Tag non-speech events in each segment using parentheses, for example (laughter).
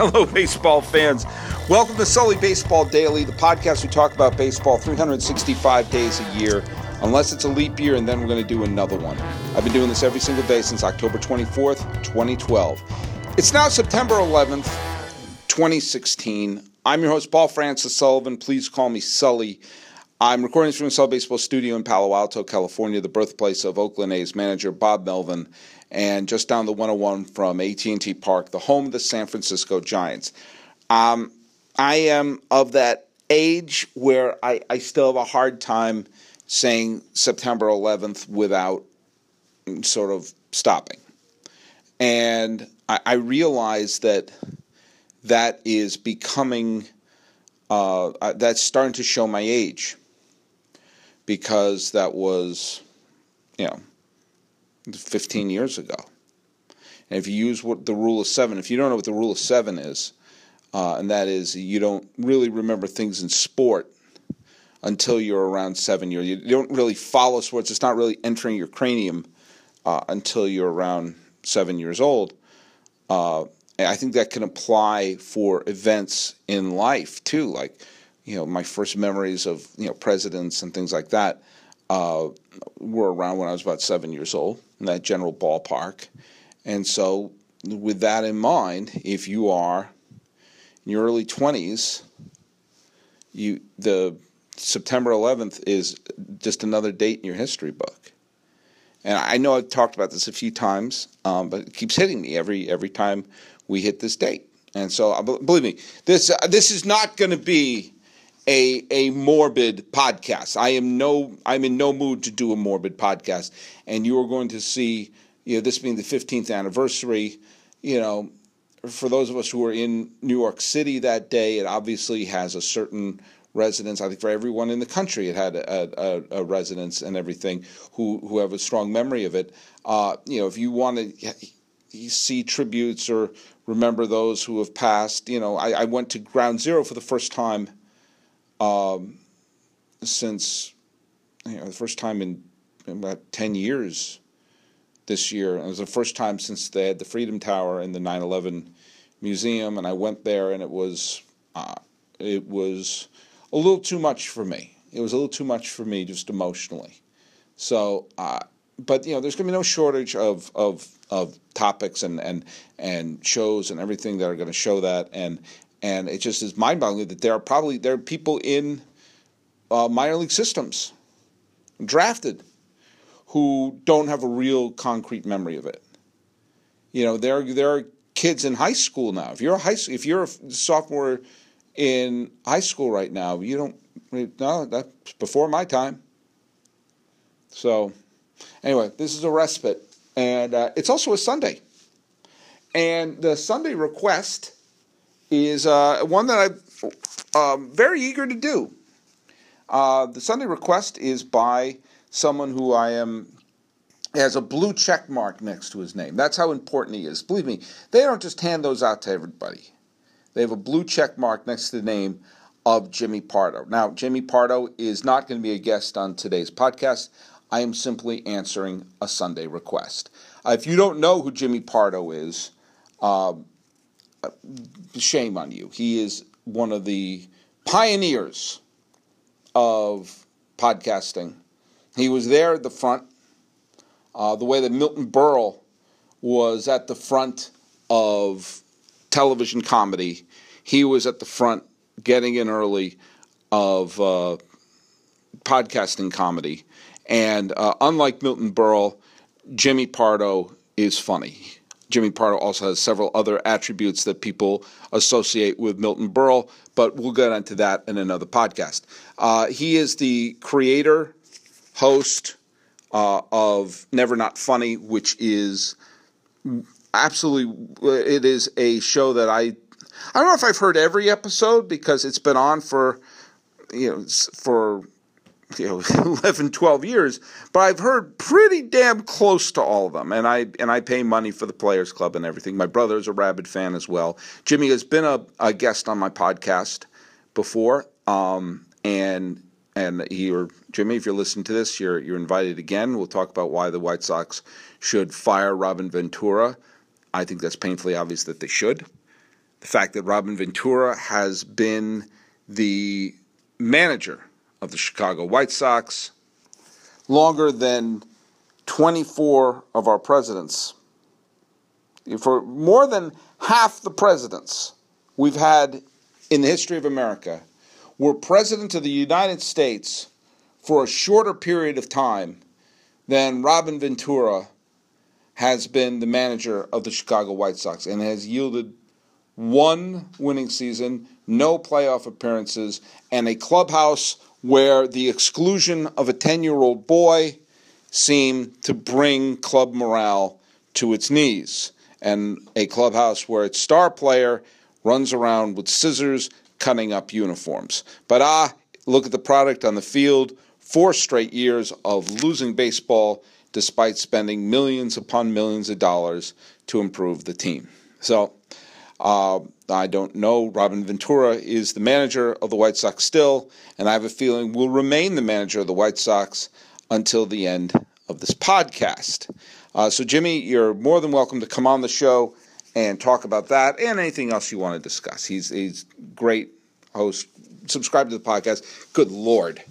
Hello, baseball fans. Welcome to Sully Baseball Daily, the podcast we talk about baseball 365 days a year, unless it's a leap year, and then we're going to do another one. I've been doing this every single day since October 24th, 2012. It's now September 11th, 2016. I'm your host, Paul Francis Sullivan. Please call me Sully. I'm recording this from the Sully Baseball Studio in Palo Alto, California, the birthplace of Oakland A's manager Bob Melvin and just down the 101 from AT&T Park, the home of the San Francisco Giants. Um, I am of that age where I, I still have a hard time saying September 11th without sort of stopping. And I, I realize that that is becoming, uh, uh that's starting to show my age because that was, you know, 15 years ago. And if you use what the rule of seven, if you don't know what the rule of seven is, uh, and that is you don't really remember things in sport until you're around seven years. You don't really follow sports. It's not really entering your cranium uh, until you're around seven years old. Uh, I think that can apply for events in life too, like you know my first memories of you know presidents and things like that uh, were around when I was about seven years old in that general ballpark. And so, with that in mind, if you are in your early 20s, you the September 11th is just another date in your history book. And I know I've talked about this a few times, um, but it keeps hitting me every every time we hit this date. And so, uh, believe me, this uh, this is not going to be a a morbid podcast. I am no I'm in no mood to do a morbid podcast, and you are going to see you know this being the 15th anniversary. You know, for those of us who were in New York City that day, it obviously has a certain resonance. I think for everyone in the country, it had a, a, a resonance and everything who who have a strong memory of it. Uh, you know, if you want to see tributes or remember those who have passed, you know, I, I went to Ground Zero for the first time um, since you know the first time in, in about ten years this year. It was the first time since they had the Freedom Tower in the 9/11 museum, and I went there, and it was uh, it was a little too much for me. It was a little too much for me just emotionally. So, uh, but you know, there's going to be no shortage of of of topics and and and shows and everything that are going to show that and and it just is mind-boggling that there are probably there are people in uh, minor league systems drafted who don't have a real concrete memory of it. You know, there there are kids in high school now. If you're a high if you're a sophomore in high school right now, you don't no that's before my time. So, anyway, this is a respite, and uh, it's also a Sunday, and the Sunday request is uh, one that I'm um, very eager to do. Uh, the Sunday request is by someone who I am has a blue check mark next to his name. That's how important he is. Believe me, they don't just hand those out to everybody. They have a blue check mark next to the name of Jimmy Pardo. Now, Jimmy Pardo is not going to be a guest on today's podcast. I am simply answering a Sunday request. Uh, if you don't know who Jimmy Pardo is, uh, shame on you. He is one of the pioneers of podcasting. He was there at the front, uh, the way that Milton Berle was at the front of television comedy. He was at the front, getting in early of uh, podcasting comedy. And uh, unlike Milton Berle, Jimmy Pardo is funny. Jimmy Pardo also has several other attributes that people associate with Milton Berle, but we'll get into that in another podcast. Uh, he is the creator, host uh, of Never Not Funny, which is absolutely it is a show that I I don't know if I've heard every episode because it's been on for you know for you know (laughs) 11 12 years but i've heard pretty damn close to all of them. And i and i pay money for the players club and everything. My brother's a rabid fan as well. Jimmy has been a, a guest on my podcast before um, and and he or jimmy if you're listening to this you're you're invited again. We'll talk about why the white sox should fire robin ventura. I think that's painfully obvious that they should. The fact that Robin Ventura has been the manager of the Chicago White Sox longer than 24 of our presidents. For more than half the presidents we've had in the history of America were president of the United States for a shorter period of time than Robin Ventura has been the manager of the Chicago White Sox and has yielded one winning season, no playoff appearances, and a clubhouse where the exclusion of a 10 year old boy seemed to bring club morale to its knees, and a clubhouse where its star player runs around with scissors cutting up uniforms. But ah, look at the product on the field four straight years of losing baseball despite spending millions upon millions of dollars to improve the team. So, uh, I don't know. Robin Ventura is the manager of the White Sox still, and I have a feeling will remain the manager of the White Sox until the end of this podcast. Uh, so, Jimmy, you're more than welcome to come on the show and talk about that and anything else you want to discuss. He's he's great host. Subscribe to the podcast. Good lord,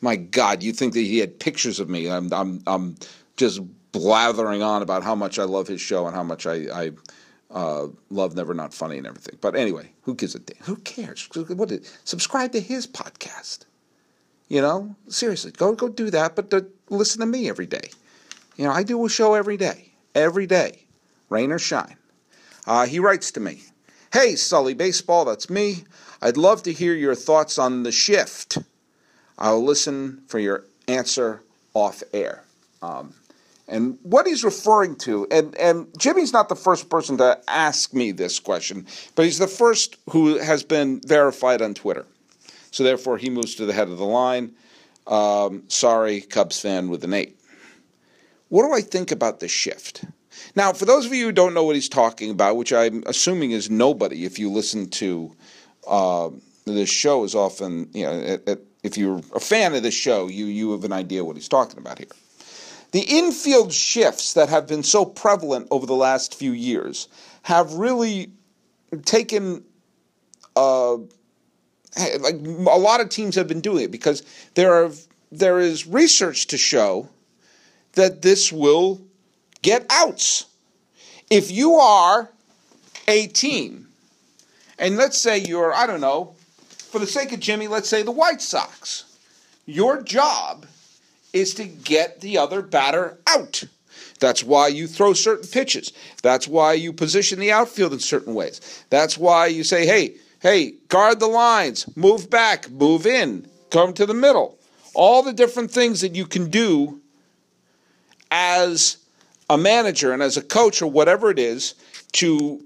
my God, you think that he had pictures of me? I'm I'm I'm just blathering on about how much I love his show and how much I, I uh, love Never Not Funny and everything. But anyway, who gives a damn? Who cares? Subscribe to his podcast. You know, seriously, go go do that. But to, listen to me every day. You know, I do a show every day, every day, rain or shine. Uh, he writes to me, "Hey, Sully Baseball, that's me. I'd love to hear your thoughts on the shift. I'll listen for your answer off air." Um, and what he's referring to, and, and Jimmy's not the first person to ask me this question, but he's the first who has been verified on Twitter. So therefore, he moves to the head of the line. Um, sorry, Cubs fan with an eight. What do I think about this shift? Now, for those of you who don't know what he's talking about, which I'm assuming is nobody, if you listen to uh, this show, is often you know, it, it, if you're a fan of this show, you you have an idea what he's talking about here. The infield shifts that have been so prevalent over the last few years have really taken uh, like a lot of teams have been doing it because there are there is research to show that this will get outs. If you are a team, and let's say you're, I don't know, for the sake of Jimmy, let's say the White Sox, your job is to get the other batter out. That's why you throw certain pitches. That's why you position the outfield in certain ways. That's why you say, hey, hey, guard the lines, move back, move in, come to the middle. All the different things that you can do as a manager and as a coach or whatever it is to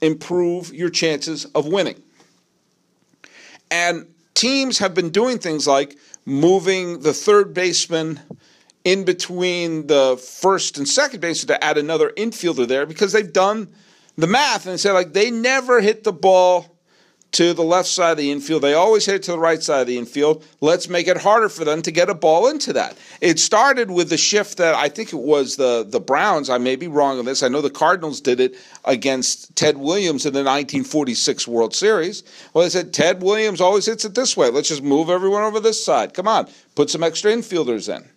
improve your chances of winning. And teams have been doing things like moving the third baseman in between the first and second baseman to add another infielder there because they've done the math and said like they never hit the ball to the left side of the infield. They always hit it to the right side of the infield. Let's make it harder for them to get a ball into that. It started with the shift that I think it was the, the Browns. I may be wrong on this. I know the Cardinals did it against Ted Williams in the 1946 World Series. Well, they said Ted Williams always hits it this way. Let's just move everyone over this side. Come on, put some extra infielders in.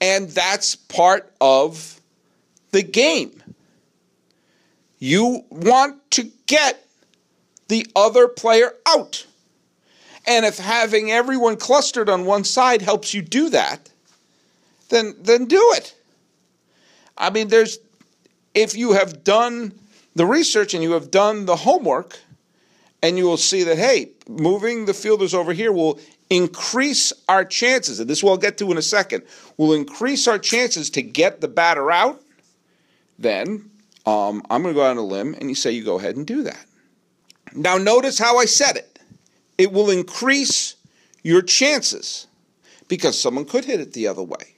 And that's part of the game. You want to get the other player out. And if having everyone clustered on one side helps you do that, then then do it. I mean, there's if you have done the research and you have done the homework, and you will see that hey, moving the fielders over here will increase our chances, and this we'll get to in a second, will increase our chances to get the batter out, then um, I'm going to go out on a limb and you say you go ahead and do that. Now, notice how I said it. It will increase your chances because someone could hit it the other way.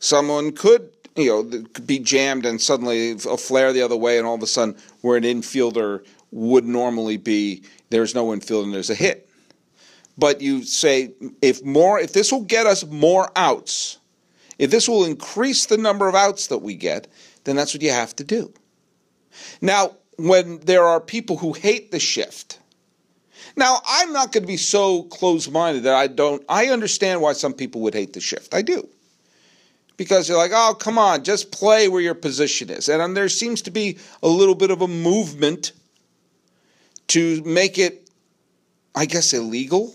Someone could, you know, be jammed and suddenly a flare the other way, and all of a sudden, where an infielder would normally be, there's no infield and there's a hit. But you say if more, if this will get us more outs, if this will increase the number of outs that we get, then that's what you have to do. Now, when there are people who hate the shift. Now, I'm not going to be so close minded that I don't, I understand why some people would hate the shift. I do. Because you're like, oh, come on, just play where your position is. And um, there seems to be a little bit of a movement to make it, I guess, illegal.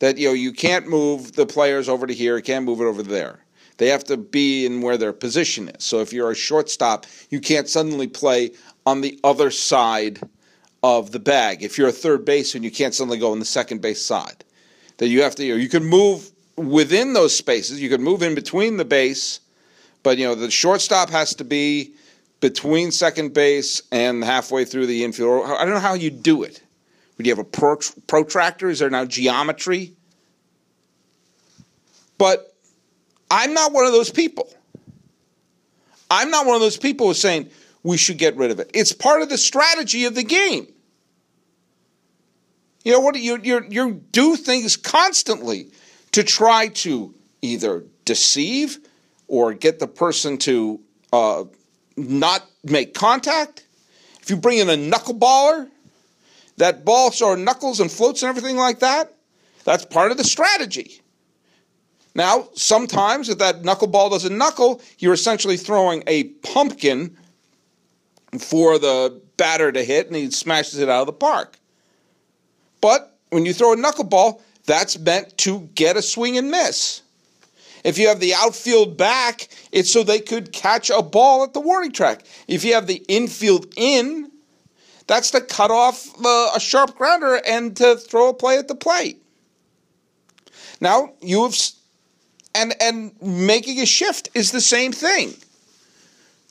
That, you know, you can't move the players over to here, you can't move it over there. They have to be in where their position is. So if you're a shortstop, you can't suddenly play on the other side of the bag. If you're a third baseman, you can't suddenly go on the second base side. That you have to, you, can move within those spaces. You can move in between the base, but you know the shortstop has to be between second base and halfway through the infield. I don't know how you do it. Would you have a protractor? Is there now geometry? But I'm not one of those people. I'm not one of those people who's saying we should get rid of it. It's part of the strategy of the game. You know what? You you you do things constantly to try to either deceive or get the person to uh, not make contact. If you bring in a knuckleballer, that ball sort of knuckles and floats and everything like that. That's part of the strategy. Now, sometimes if that knuckleball doesn't knuckle, you're essentially throwing a pumpkin for the batter to hit and he smashes it out of the park. But when you throw a knuckleball, that's meant to get a swing and miss. If you have the outfield back, it's so they could catch a ball at the warning track. If you have the infield in, that's to cut off uh, a sharp grounder and to throw a play at the plate. Now you have, and and making a shift is the same thing.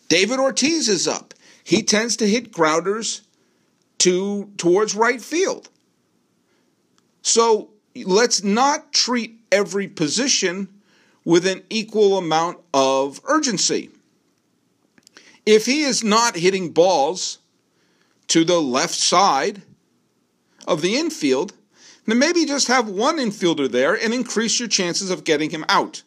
David Ortiz is up. He tends to hit grounders to towards right field. So let's not treat every position with an equal amount of urgency. If he is not hitting balls to the left side of the infield, then maybe just have one infielder there and increase your chances of getting him out.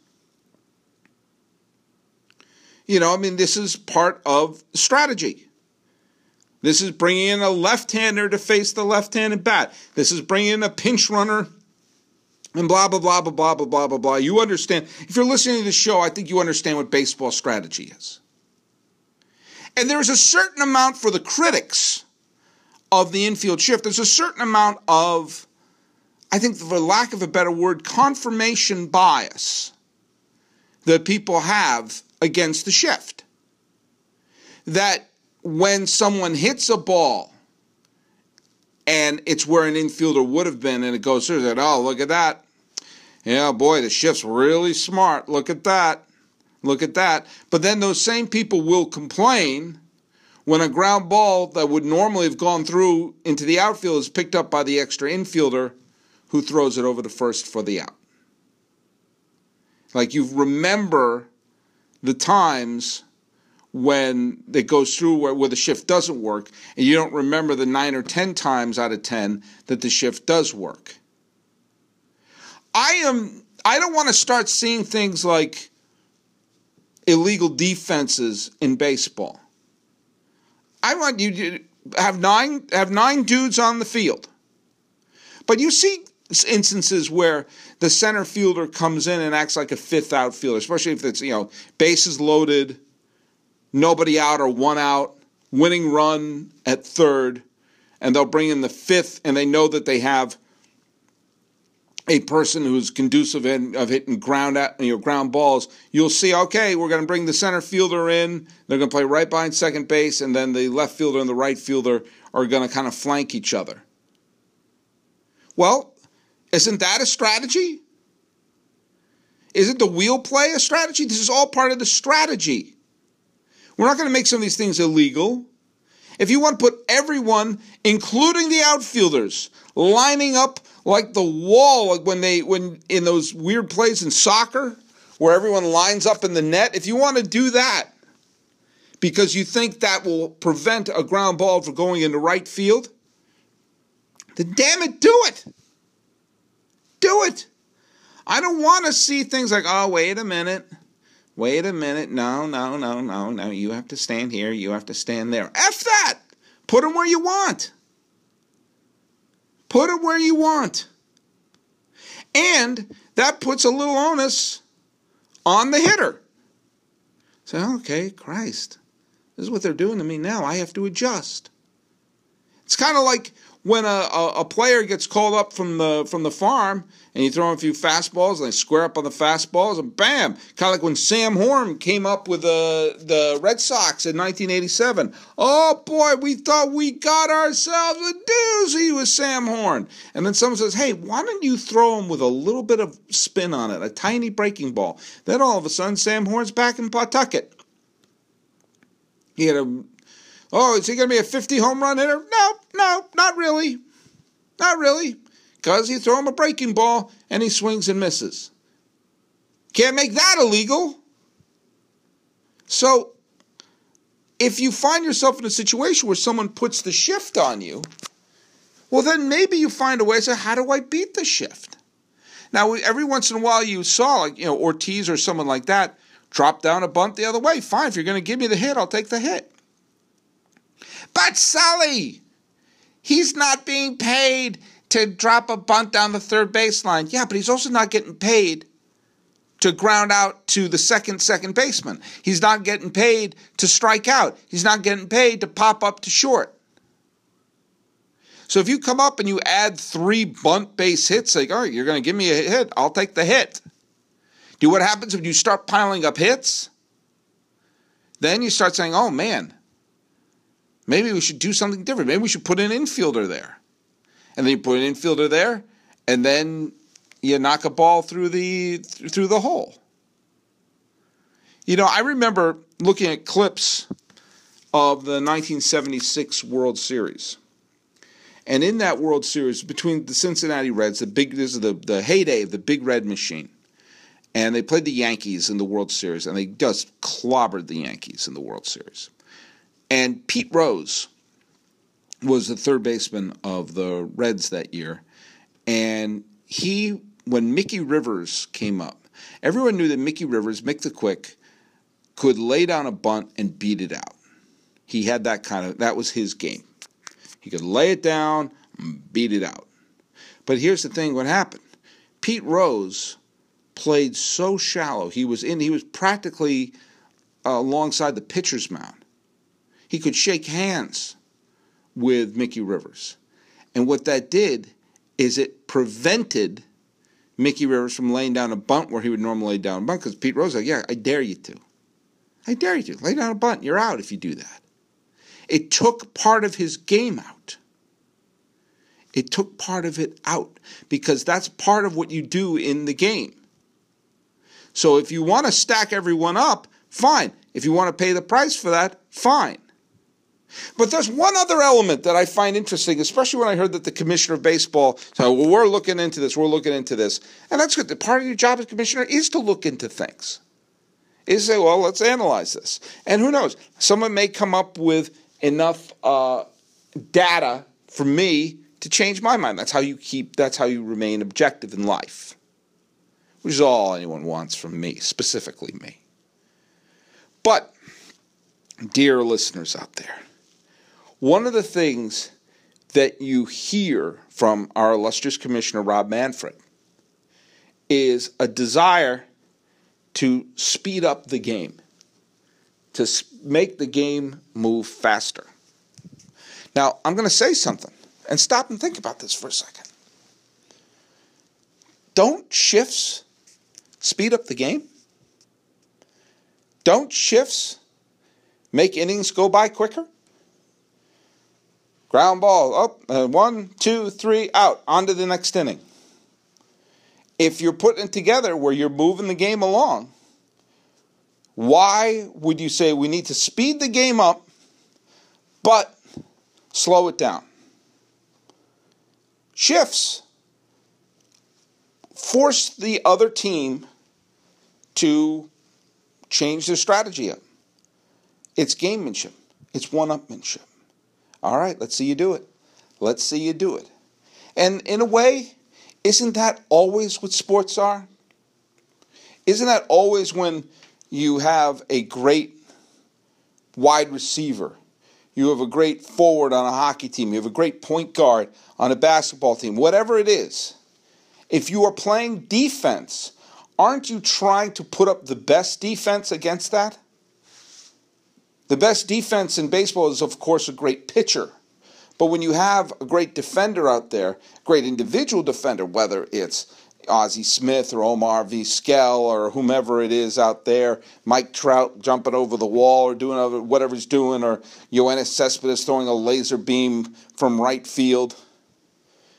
You know, I mean, this is part of strategy. This is bringing in a left hander to face the left handed bat. This is bringing in a pinch runner and blah blah blah blah blah blah blah blah blah. You understand? If you're listening to the show, I think you understand what baseball strategy is. And there's a certain amount for the critics of the infield shift. There's a certain amount of, I think, for lack of a better word, confirmation bias that people have against the shift. That when someone hits a ball and it's where an infielder would have been, and it goes through that. Oh, look at that! Yeah, boy, the shift's really smart. Look at that. Look at that. But then those same people will complain when a ground ball that would normally have gone through into the outfield is picked up by the extra infielder who throws it over the first for the out. Like you remember the times when it goes through where, where the shift doesn't work, and you don't remember the nine or ten times out of ten that the shift does work. I am I don't want to start seeing things like illegal defenses in baseball. I want you to have nine have nine dudes on the field. But you see instances where the center fielder comes in and acts like a fifth outfielder, especially if it's, you know, bases loaded, nobody out or one out, winning run at third, and they'll bring in the fifth and they know that they have a person who's conducive in, of hitting ground at, you know, ground balls, you'll see, okay, we're going to bring the center fielder in. They're going to play right behind second base, and then the left fielder and the right fielder are going to kind of flank each other. Well, isn't that a strategy? Isn't the wheel play a strategy? This is all part of the strategy. We're not going to make some of these things illegal. If you want to put everyone, including the outfielders, lining up like the wall like when they when in those weird plays in soccer where everyone lines up in the net if you want to do that because you think that will prevent a ground ball from going into right field then damn it do it! Do it! I don't want to see things like oh wait a minute wait a minute no no no no no you have to stand here you have to stand there f that Put them where you want. Put them where you want. And that puts a little onus on the hitter. Say, so, okay, Christ, this is what they're doing to me now. I have to adjust. It's kind of like when a, a, a, player gets called up from the from the farm and you throw him a few fastballs and they square up on the fastballs and bam, kind of like when Sam Horn came up with the the Red Sox in 1987. Oh boy, we thought we got ourselves a doozy with Sam Horn. And then someone says, "Hey, why don't you throw him with a little bit of spin on it, a tiny breaking ball?" Then all of a sudden, Sam Horn's back in Pawtucket. He had a Oh, is he going to be a 50 home run hitter? No, no, not really. Not really. Because you throw him a breaking ball and he swings and misses. Can't make that illegal. So, if you find yourself in a situation where someone puts the shift on you, well, then maybe you find a way to say, how do I beat the shift? Now, every once in a while, you saw, like, you know, Ortiz or someone like that drop down a bunt the other way. Fine, if you're going to give me the hit, I'll take the hit. But Sully, he's not being paid to drop a bunt down the third baseline. Yeah, but he's also not getting paid to ground out to the second second baseman. He's not getting paid to strike out. He's not getting paid to pop up to short. So if you come up and you add three bunt base hits, like, all right, you're going to give me a hit, I'll take the hit. Do what happens when you start piling up hits? Then you start saying, oh man, Maybe we should do something different. Maybe we should put an infielder there. And then you put an infielder there, and then you knock a ball through the through the hole. You know, I remember looking at clips of the 1976 World Series. And in that World Series, between the Cincinnati Reds, the big this is the, the heyday of the big red machine. And they played the Yankees in the World Series, and they just clobbered the Yankees in the World Series. And Pete Rose was the third baseman of the Reds that year. And he, when Mickey Rivers came up, everyone knew that Mickey Rivers, Mick the Quick, could lay down a bunt and beat it out. He had that kind of, that was his game. He could lay it down, and beat it out. But here's the thing what happened Pete Rose played so shallow. He was in, he was practically uh, alongside the pitcher's mound. He could shake hands with Mickey Rivers. And what that did is it prevented Mickey Rivers from laying down a bunt where he would normally lay down a bunt because Pete Rose, like, yeah, I dare you to. I dare you to. Lay down a bunt. You're out if you do that. It took part of his game out. It took part of it out because that's part of what you do in the game. So if you want to stack everyone up, fine. If you want to pay the price for that, fine. But there's one other element that I find interesting, especially when I heard that the commissioner of baseball said, well, we're looking into this, we're looking into this. And that's good. Part of your job as commissioner is to look into things. Is say, well, let's analyze this. And who knows? Someone may come up with enough uh, data for me to change my mind. That's how you keep, that's how you remain objective in life, which is all anyone wants from me, specifically me. But, dear listeners out there, one of the things that you hear from our illustrious commissioner, Rob Manfred, is a desire to speed up the game, to make the game move faster. Now, I'm going to say something and stop and think about this for a second. Don't shifts speed up the game? Don't shifts make innings go by quicker? Ground ball up, uh, one, two, three, out, on to the next inning. If you're putting it together where you're moving the game along, why would you say we need to speed the game up but slow it down? Shifts force the other team to change their strategy up. It's gamemanship, it's one upmanship. All right, let's see you do it. Let's see you do it. And in a way, isn't that always what sports are? Isn't that always when you have a great wide receiver You have a great forward on a hockey team. You have a great point guard on a basketball team. Whatever it is, if you are playing defense, aren't you trying to put up the best defense against that? The best defense in baseball is, of course, a great pitcher. But when you have a great defender out there, great individual defender, whether it's Ozzie Smith or Omar Vizquel or whomever it is out there, Mike Trout jumping over the wall or doing whatever he's doing, or Yoenis Cespedes throwing a laser beam from right field.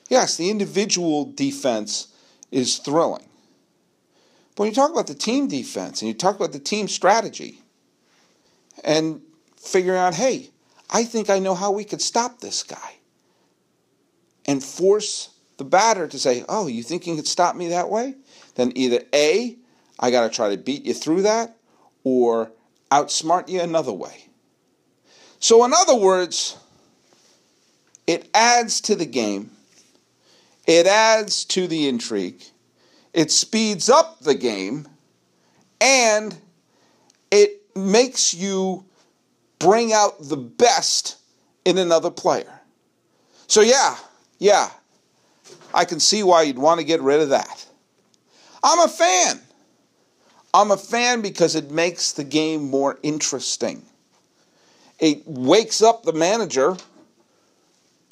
Yes, the individual defense is thrilling. But when you talk about the team defense and you talk about the team strategy and figuring out, hey, I think I know how we could stop this guy and force the batter to say, oh, you think you could stop me that way? Then either A, I got to try to beat you through that, or outsmart you another way. So, in other words, it adds to the game, it adds to the intrigue, it speeds up the game, and it makes you bring out the best in another player. So, yeah, yeah, I can see why you'd want to get rid of that. I'm a fan. I'm a fan because it makes the game more interesting. It wakes up the manager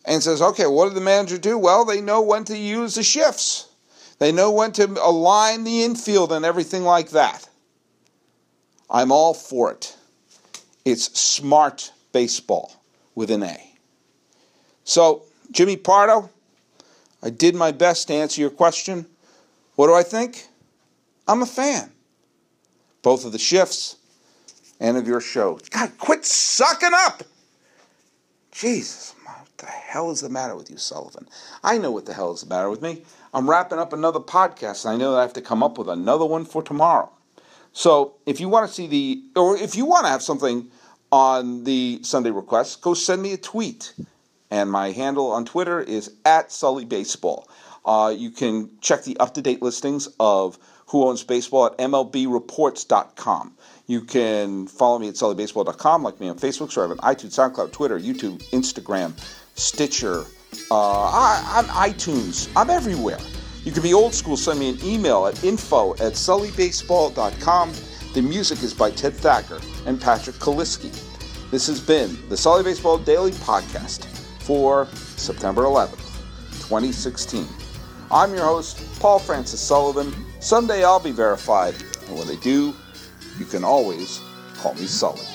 and says, okay, what did the manager do? Well, they know when to use the shifts, they know when to align the infield and everything like that. I'm all for it. It's smart baseball with an A. So, Jimmy Pardo, I did my best to answer your question. What do I think? I'm a fan. Both of the shifts and of your show. God, quit sucking up! Jesus, what the hell is the matter with you, Sullivan? I know what the hell is the matter with me. I'm wrapping up another podcast, and I know that I have to come up with another one for tomorrow. So if you want to see the, or if you want to have something on the Sunday request, go send me a tweet. And my handle on Twitter is at Sully Baseball. Uh, you can check the up to date listings of Who Owns Baseball at MLBReports.com. You can follow me at SullyBaseball.com, like me on Facebook, so I have an iTunes, SoundCloud, Twitter, YouTube, Instagram, Stitcher, uh, I, am iTunes. I'm everywhere. You can be old school, send me an email at info at sullybaseball.com. The music is by Ted Thacker and Patrick Kaliski. This has been the Sully Baseball Daily Podcast for September 11th, 2016. I'm your host, Paul Francis Sullivan. Someday I'll be verified, and when they do, you can always call me Sully.